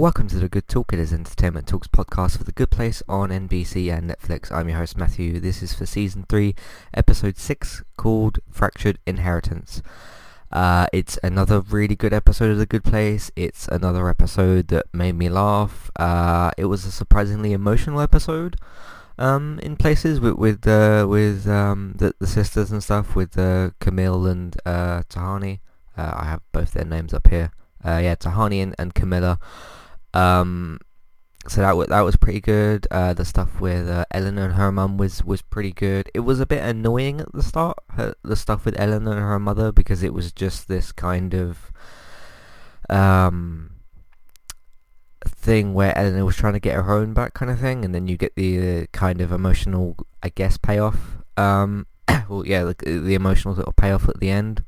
Welcome to the Good Talk. It is Entertainment Talks podcast for The Good Place on NBC and Netflix. I'm your host Matthew. This is for season 3, episode 6, called Fractured Inheritance. Uh, it's another really good episode of The Good Place. It's another episode that made me laugh. Uh, it was a surprisingly emotional episode um, in places with with, uh, with um, the, the sisters and stuff, with uh, Camille and uh, Tahani. Uh, I have both their names up here. Uh, yeah, Tahani and, and Kamilah. Um, so that was that was pretty good. Uh, the stuff with uh, Eleanor and her mum was was pretty good. It was a bit annoying at the start, her, the stuff with Eleanor and her mother, because it was just this kind of um thing where Eleanor was trying to get her own back, kind of thing, and then you get the uh, kind of emotional, I guess, payoff. Um, well, yeah, the, the emotional sort of payoff at the end.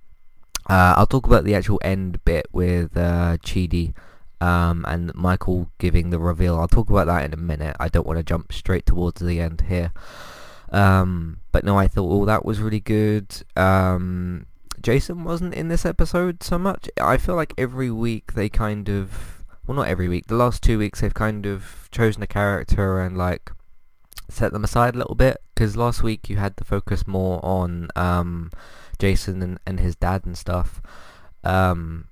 Uh, I'll talk about the actual end bit with uh, Chidi um, and Michael giving the reveal. I'll talk about that in a minute. I don't want to jump straight towards the end here. Um, but no, I thought all oh, that was really good. Um, Jason wasn't in this episode so much. I feel like every week they kind of, well not every week, the last two weeks they've kind of chosen a character and like set them aside a little bit. Because last week you had the focus more on um, Jason and, and his dad and stuff. Um,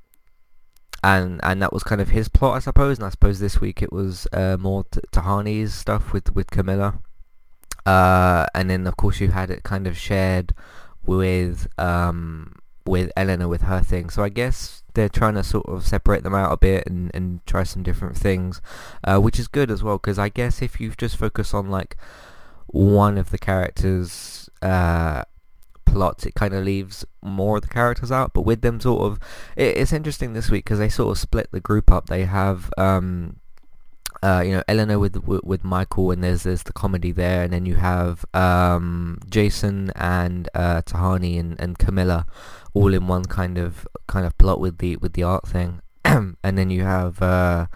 and and that was kind of his plot, I suppose. And I suppose this week it was uh, more t- Tahani's stuff with with Kamilah. Uh, and then of course you had it kind of shared with um, with Eleanor with her thing. So I guess they're trying to sort of separate them out a bit and, and try some different things, uh, which is good as well. Because I guess if you just focus on like one of the characters uh, plots, it kind of leaves more of the characters out. But with them sort of, it, it's interesting this week because they sort of split the group up. They have, um, uh, you know, Eleanor with, with, Michael, and there's there's the comedy there, and then you have um, Jason and uh, Tahani and, and Kamilah, all in one kind of kind of plot with the with the art thing, and then you have. Uh,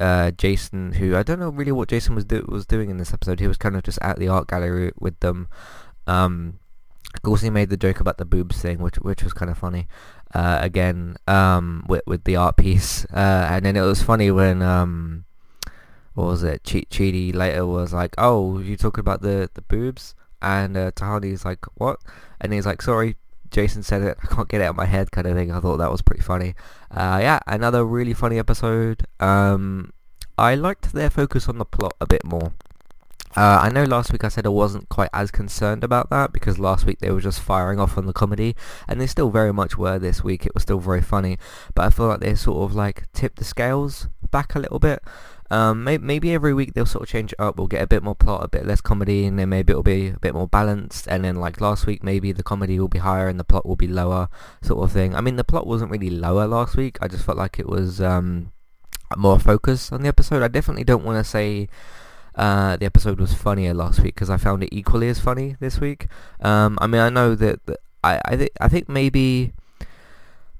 uh, Jason, who I don't know really what Jason was do- was doing in this episode. He was kind of just at the art gallery with them, um, he made the joke about the boobs thing, which which was kind of funny. Uh, again, um, with with the art piece, uh, and then it was funny when um, what was it? Ch- Chidi later was like, "Oh, you talking about the the boobs?" And uh, Tahani's like, "What?" And he's like, "Sorry, Jason said it. I can't get it out of my head," kind of thing. I thought that was pretty funny. Uh, yeah, another really funny episode. Um, I liked their focus on the plot a bit more. Uh, I know last week I said I wasn't quite as concerned about that because last week they were just firing off on the comedy and they still very much were this week. It was still very funny, but I feel like they sort of like tipped the scales back a little bit. Um, maybe, maybe every week they'll sort of change it up. We'll get a bit more plot, a bit less comedy, and then maybe it'll be a bit more balanced. And then like last week, maybe the comedy will be higher and the plot will be lower, sort of thing. I mean, the plot wasn't really lower last week. I just felt like it was um, more focus on the episode. I definitely don't want to say uh, the episode was funnier last week because I found it equally as funny this week. Um, I mean, I know that, that I I, th- I think maybe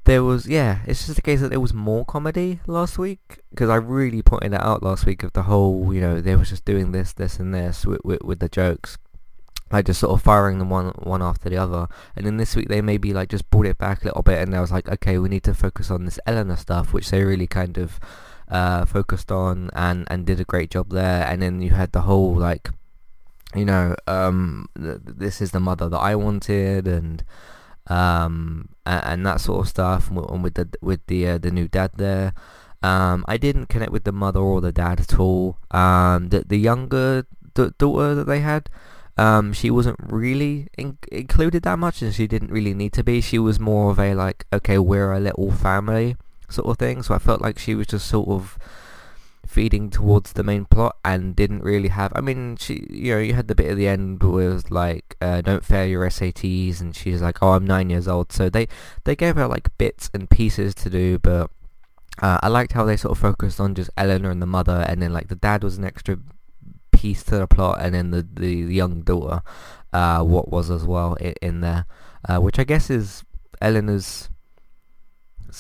there was yeah, it's just the case that there was more comedy last week because I really pointed that out last week of the whole you know they was just doing this this and this with with, with the jokes. Like just sort of firing them one one after the other, and then this week they maybe like just brought it back a little bit, and I was like, okay, we need to focus on this Eleanor stuff, which they really kind of uh, focused on and, and did a great job there. And then you had the whole like, you know, um, th- this is the mother that I wanted, and um, and, and that sort of stuff. And with the with the uh, the new dad there. Um, I didn't connect with the mother or the dad at all. Um, the the younger d- daughter that they had, um, she wasn't really in- included that much, and she didn't really need to be. She was more of a like, okay, we're a little family, sort of thing. So I felt like she was just sort of feeding towards the main plot and didn't really have. I mean, she, you know, you had the bit at the end was like, uh, "Don't fail your SATs," and she's like, "Oh, I'm nine years old." So they they gave her like bits and pieces to do, but uh, I liked how they sort of focused on just Eleanor and the mother, and then like the dad was an extra piece to the plot, and then the the, young daughter, uh, what was as well in, in there, uh, which I guess is Eleanor's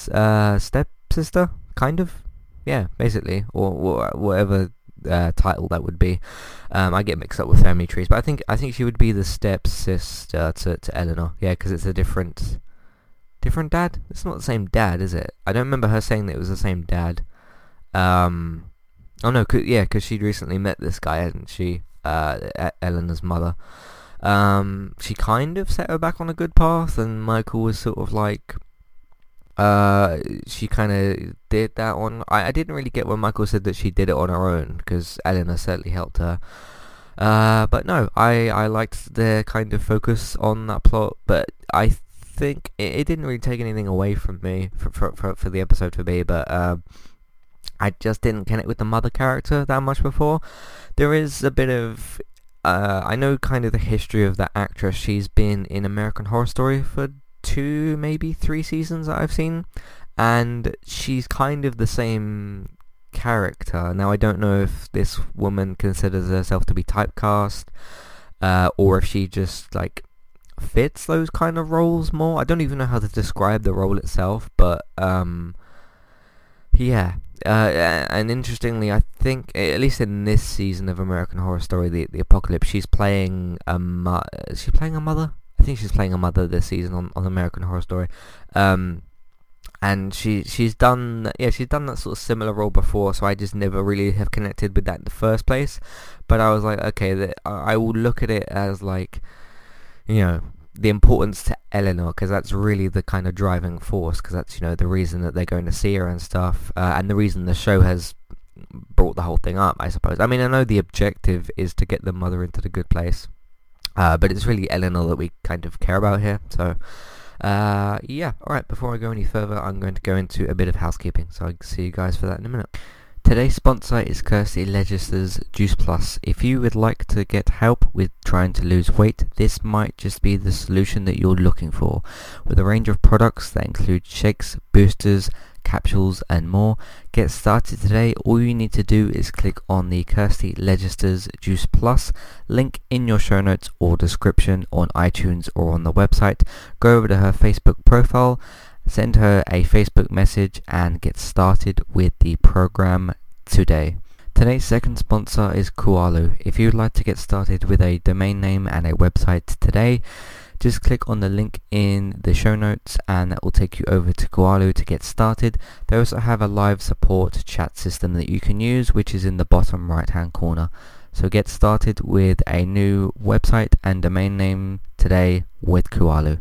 uh, stepsister, kind of. Yeah, basically, or, or whatever uh, title that would be. Um, I get mixed up with family trees, but I think I think she would be the stepsister to to Eleanor. Yeah, because it's a different different dad. It's not the same dad, is it? I don't remember her saying that it was the same dad. Um, oh no, cause, yeah, because she'd recently met this guy, hadn't she? Uh, Eleanor's mother. Um, she kind of set her back on a good path, and Michael was sort of like, uh, she kind of did that on. I, I didn't really get when Michael said that she did it on her own, because Eleanor certainly helped her. Uh, but no, I, I liked their kind of focus on that plot, but I think it, it didn't really take anything away from me for, for, for, for the episode for me, but uh, I just didn't connect with the mother character that much before. There is a bit of uh, I know kind of the history of that actress. She's been in American Horror Story for two, maybe three seasons that I've seen, and she's kind of the same character. Now I don't know if this woman considers herself to be typecast, uh, or if she just like fits those kind of roles more. I don't even know how to describe the role itself, but um, yeah. Uh, and interestingly, I think at least in this season of American Horror Story, the the Apocalypse, she's playing a mo- she's playing a mother. I think she's playing a mother this season on, on American Horror Story. Um, and she she's done yeah she's done that sort of similar role before so I just never really have connected with that in the first place. But I was like okay that I will look at it as like you know the importance to Eleanor because that's really the kind of driving force because that's you know the reason that they're going to see her and stuff uh, and the reason the show has brought the whole thing up I suppose. I mean I know the objective is to get the mother into the good place uh, but it's really Eleanor that we kind of care about here. So uh, yeah, alright, before I go any further, I'm going to go into a bit of housekeeping, so I'll see you guys for that in a minute. Today's sponsor is Kirsty Legister's Juice Plus. If you would like to get help with trying to lose weight, this might just be the solution that you're looking for. With a range of products that include shakes, boosters, capsules and more. Get started today. All you need to do is click on the Kirsty Legister's Juice Plus link in your show notes or description on iTunes or on the website. Go over to her Facebook profile, send her a Facebook message and get started with the program today. Today's second sponsor is Kualo. If you'd like to get started with a domain name and a website today, just click on the link in the show notes and that will take you over to Kualo to get started. They also have a live support chat system that you can use which is in the bottom right hand corner. So get started with a new website and domain name today with Kualo.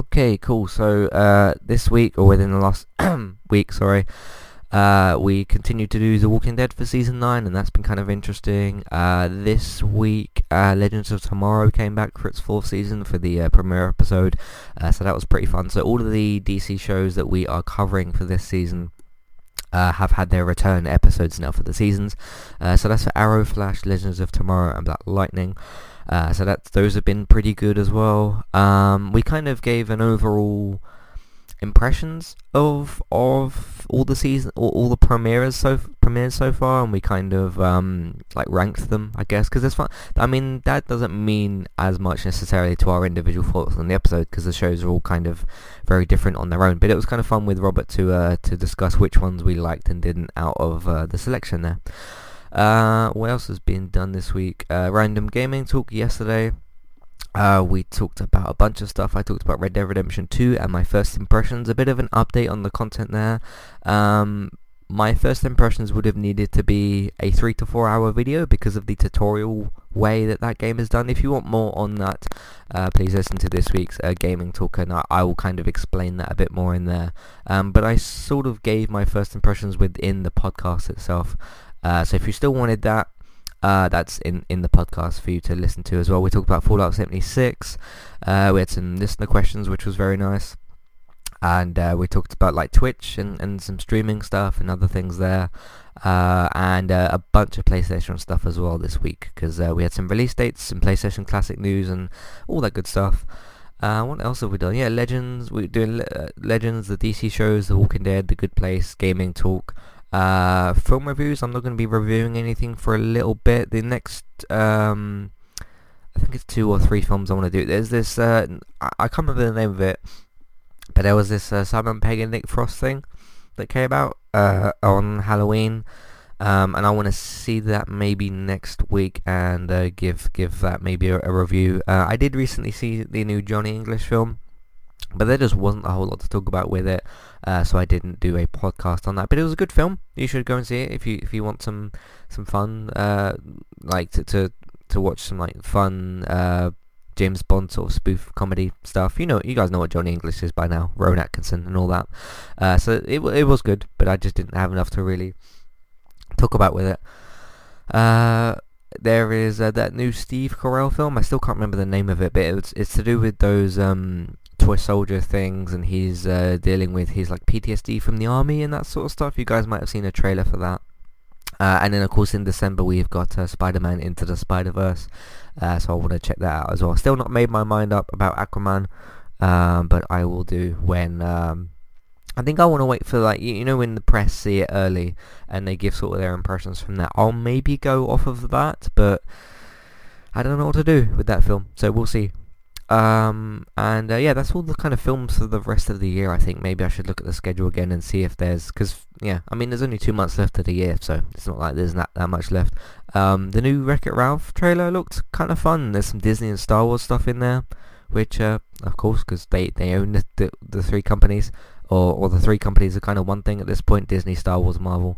Okay, cool. So uh, this week, or within the last week, sorry, uh, we continued to do The Walking Dead for season 9 and that's been kind of interesting. Uh, this week uh, Legends of Tomorrow came back for its fourth season for the uh, premiere episode uh, so that was pretty fun. So all of the DC shows that we are covering for this season uh, have had their return episodes now for the seasons. so that's for Arrow, Flash, Legends of Tomorrow and Black Lightning. So that's those have been pretty good as well. Um, we kind of gave an overall impressions of of all the season all, all the premieres so premieres so far and we kind of um like ranked them I guess because it's fun. I mean that doesn't mean as much necessarily to our individual thoughts on the episode because the shows are all kind of very different on their own. But it was kind of fun with Robert to uh to discuss which ones we liked and didn't out of uh, the selection there uh what else has been done this week uh random gaming talk yesterday uh, we talked about a bunch of stuff. I talked about Red Dead Redemption 2 and my first impressions. A bit of an update on the content there. Um, my first impressions would have needed to be a 3 to 4 hour video because of the tutorial way that that game is done. If you want more on that, uh, please listen to this week's uh, Gaming Talk and I, I, will kind of explain that a bit more in there. Um, but I sort of gave my first impressions within the podcast itself. Uh, so if you still wanted that, uh, that's in, in the podcast for you to listen to as well. We talked about Fallout 76. Uh, we had some listener questions, which was very nice. and uh, we talked about like Twitch and, and some streaming stuff and other things there, uh, and uh, a bunch of PlayStation stuff as well this week because we had some release dates, some PlayStation Classic news, and all that good stuff. What else have we done? Yeah, Legends. We're doing Legends, the DC shows, The Walking Dead, The Good Place, Gaming Talk. Film reviews. I'm not going to be reviewing anything for a little bit. The next um, I think it's two or three films I want to do. There's this, uh, I, can't remember the name of it, but there was this uh, Simon Pegg and Nick Frost thing that came out uh, on Halloween, um, and I want to see that maybe next week and uh, give give that maybe a, a review. Uh, I did recently see the new Johnny English film, but there just wasn't a whole lot to talk about with it, uh, so I didn't do a podcast on that. But it was a good film. You should go and see it if you if you want some some fun, uh, like to, to to watch some like fun uh, James Bond sort of spoof comedy stuff. You know, you guys know what Johnny English is by now, Rowan Atkinson and all that. Uh, so it it was good, but I just didn't have enough to really talk about with it. Uh, there is uh, that new Steve Carell film. I still can't remember the name of it, but it's it's to do with those um, toy soldier things, and he's uh, dealing with his like PTSD from the army and that sort of stuff. You guys might have seen a trailer for that. Uh, and then of course in December we've got uh, Spider-Man Into the Spider-Verse, uh, so I want to check that out as well. Still not made my mind up about Aquaman, um, but I will do when. Um, I think I want to wait for like you, you know when the press see it early and they give sort of their impressions from that. I'll maybe go off of that, but I don't know what to do with that film, so we'll see. Um, and uh, yeah, that's all the kind of films for the rest of the year. I think maybe I should look at the schedule again and see if there's because yeah, I mean there's only two months left of the year, so it's not like there's not that much left. Um, the new Wreck-It Ralph trailer looked kind of fun. There's some Disney and Star Wars stuff in there, which uh, of course because they they own the, the, the three companies, or or the three companies are kind of one thing at this point: Disney, Star Wars, Marvel.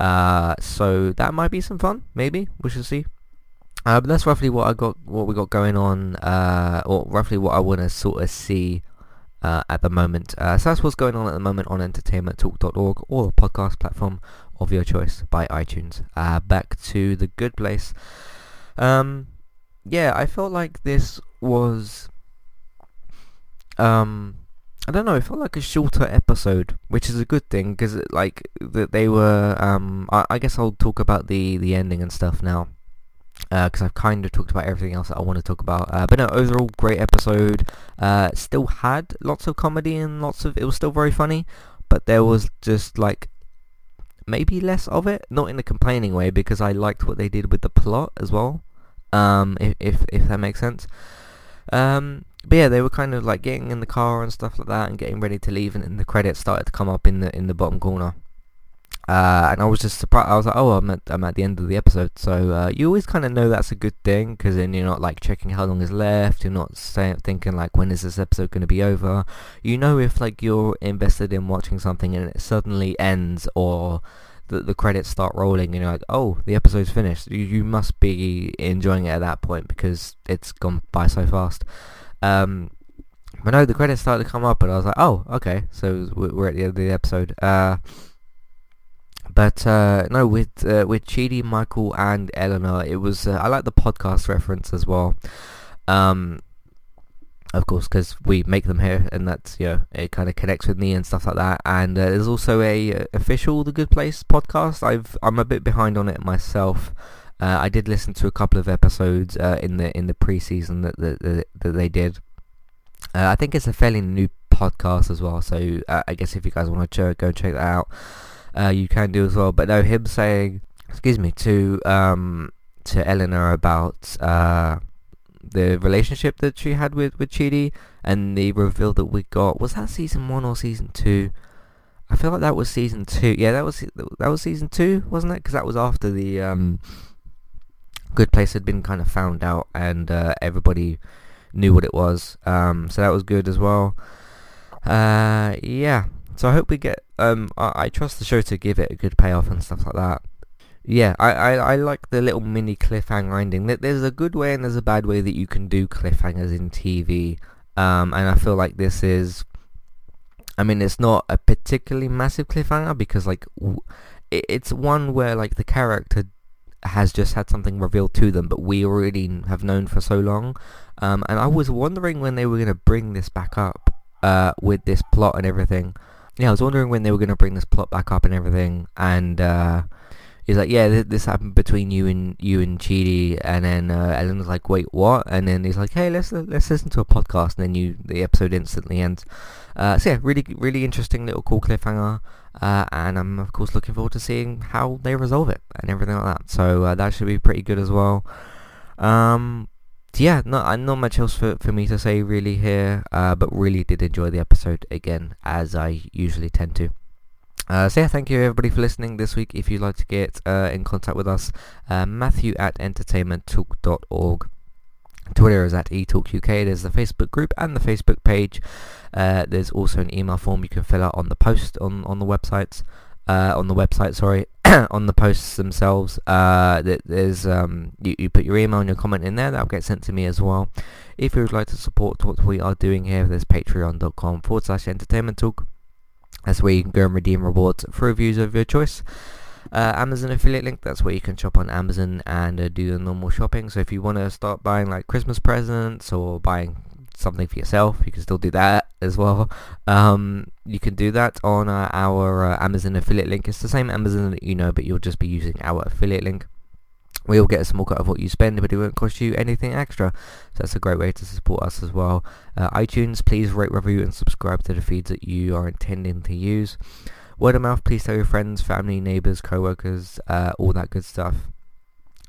Uh, so that might be some fun. Maybe we shall see. But that's roughly what I got, what we got going on, uh, or roughly what I want to sort of see uh, at the moment. Uh, so that's what's going on at the moment on entertainmenttalk.org or the podcast platform of your choice by iTunes. Uh, back to the good place. Um, yeah, I felt like this was, um, I don't know, it felt like a shorter episode, which is a good thing because like that they were. Um, I, I guess I'll talk about the the ending and stuff now because uh, I've kind of talked about everything else that I want to talk about. Uh, but no, overall great episode. Uh, still had lots of comedy and lots of. It was still very funny, but there was just like maybe less of it. Not in a complaining way because I liked what they did with the plot as well. Um, if if, if that makes sense. Um, but yeah, they were kind of like getting in the car and stuff like that, and getting ready to leave, and, and the credits started to come up in the in the bottom corner. Uh, and I was just surprised. I was like, oh, I'm at, I'm at the end of the episode. So uh, you always kind of know that's a good thing because then you're not like checking how long is left. You're not say, thinking like, when is this episode going to be over? You know if like you're invested in watching something and it suddenly ends or the, the credits start rolling and you're like, oh, the episode's finished. You, you must be enjoying it at that point because it's gone by so fast. Um, but no, the credits started to come up and I was like, oh, okay. So we're at the end of the episode. Uh, but uh, no, with uh, with Chidi, Michael, and Eleanor, it was uh, I like the podcast reference as well. Um, of course, because we make them here, and that's you know it kind of connects with me and stuff like that. And uh, there's also a uh, official The Good Place podcast. I've I'm a bit behind on it myself. Uh, I did listen to a couple of episodes uh, in the in the preseason that that, that, they did. Uh, I think it's a fairly new podcast as well, so uh, I guess if you guys want to ch- go check that out uh, you can do as well. But no, him saying, excuse me, to um, to Eleanor about uh, the relationship that she had with with Chidi, and the reveal that we got was that season one or season two? I feel like that was season two. Yeah, that was that was season two, wasn't it? Because that was after the um, Good Place had been kind of found out, and uh, everybody knew what it was. Um, so that was good as well. Uh, yeah, so I hope we get. Um, I, I trust the show to give it a good payoff and stuff like that. Yeah, I, I, I like the little mini cliffhanger ending. There's a good way and there's a bad way that you can do cliffhangers in TV. Um, and I feel like this is. I mean, it's not a particularly massive cliffhanger because like it's one where like the character has just had something revealed to them, but we already have known for so long. Um, and I was wondering when they were going to bring this back up uh, with this plot and everything. Yeah, I was wondering when they were going to bring this plot back up and everything, and uh, he's like, yeah, th- this happened between you and you and Chidi, and then uh, Ellen was like, wait, what? And then he's like, hey, let's let's listen to a podcast, and then you the episode instantly ends. Uh, so yeah, really really interesting little cool cliffhanger, uh, and I'm of course looking forward to seeing how they resolve it and everything like that. So uh, that should be pretty good as well. Um, yeah, not not much else for, for me to say really here, uh, but really did enjoy the episode again as I usually tend to. Uh, so yeah, thank you everybody for listening this week. If you'd like to get uh, in contact with us, uh, Matthew at entertainmenttalk.org. Twitter is at eTalkUK. There's the Facebook group and the Facebook page. Uh, there's also an email form you can fill out on the post on, on the websites. Uh, on the website, sorry, on the posts themselves. Uh, there's um, you, you put your email and your comment in there. That'll get sent to me as well. If you would like to support what we are doing here, there's patreon.com forward slash entertainment talk. That's where you can go and redeem rewards for reviews of your choice. Uh, Amazon affiliate link, that's where you can shop on Amazon and uh, do the normal shopping. So if you want to start buying like Christmas presents or buying something for yourself, you can still do that as well. Um, you can do that on uh, our uh, Amazon affiliate link. It's the same Amazon that you know, but you'll just be using our affiliate link. We'll get a small cut of what you spend, but it won't cost you anything extra. So that's a great way to support us as well. Uh, iTunes, please rate, review, and subscribe to the feeds that you are intending to use. Word of mouth, please tell your friends, family, neighbours, co-workers, uh, all that good stuff.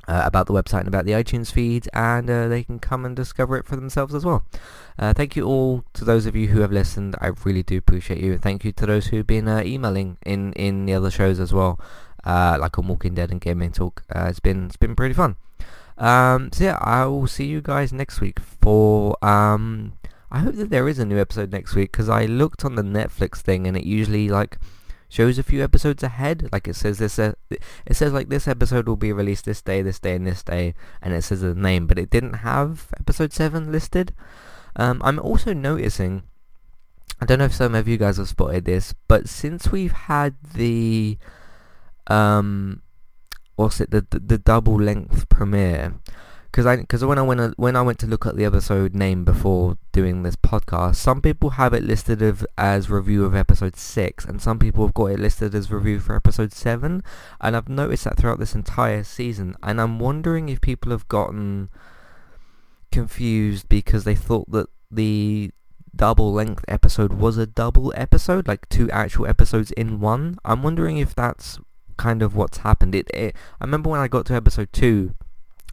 Uh, about the website and about the iTunes feed and uh, they can come and discover it for themselves as well. Uh, thank you all to those of you who have listened. I really do appreciate you. Thank you to those who've been uh, emailing in, in the other shows as well uh, like on Walking Dead and Gaming Talk. Uh, it's been it's been pretty fun. Um, so yeah, I will see you guys next week for. Um, I hope that there is a new episode next week because I looked on the Netflix thing and it usually like shows a few episodes ahead. Like it says this, uh, it says like this episode will be released this day, this day, and this day, and it says the name, but it didn't have episode seven listed. Um, I'm also noticing. I don't know if some of you guys have spotted this, but since we've had the um, what's it the the, the double length premiere because I because when I went uh, when I went to look at the episode name before doing this podcast, some people have it listed of, as review of episode six, and some people have got it listed as review for episode seven. And I've noticed that throughout this entire season, and I'm wondering if people have gotten confused because they thought that the double length episode was a double episode, like two actual episodes in one. I'm wondering if that's kind of what's happened. It, it I remember when I got to episode two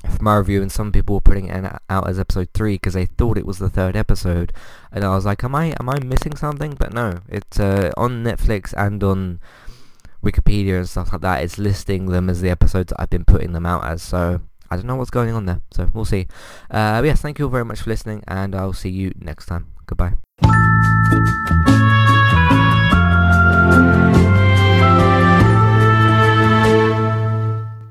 of my review, and some people were putting it out as episode three because they thought it was the third episode, and I was like, am I am I missing something? But no, it's uh, on Netflix and on Wikipedia and stuff like that. It's listing them as the episodes that I've been putting them out as. So I don't know what's going on there. So we'll see. Uh, yes, thank you all very much for listening, and I'll see you next time. Goodbye.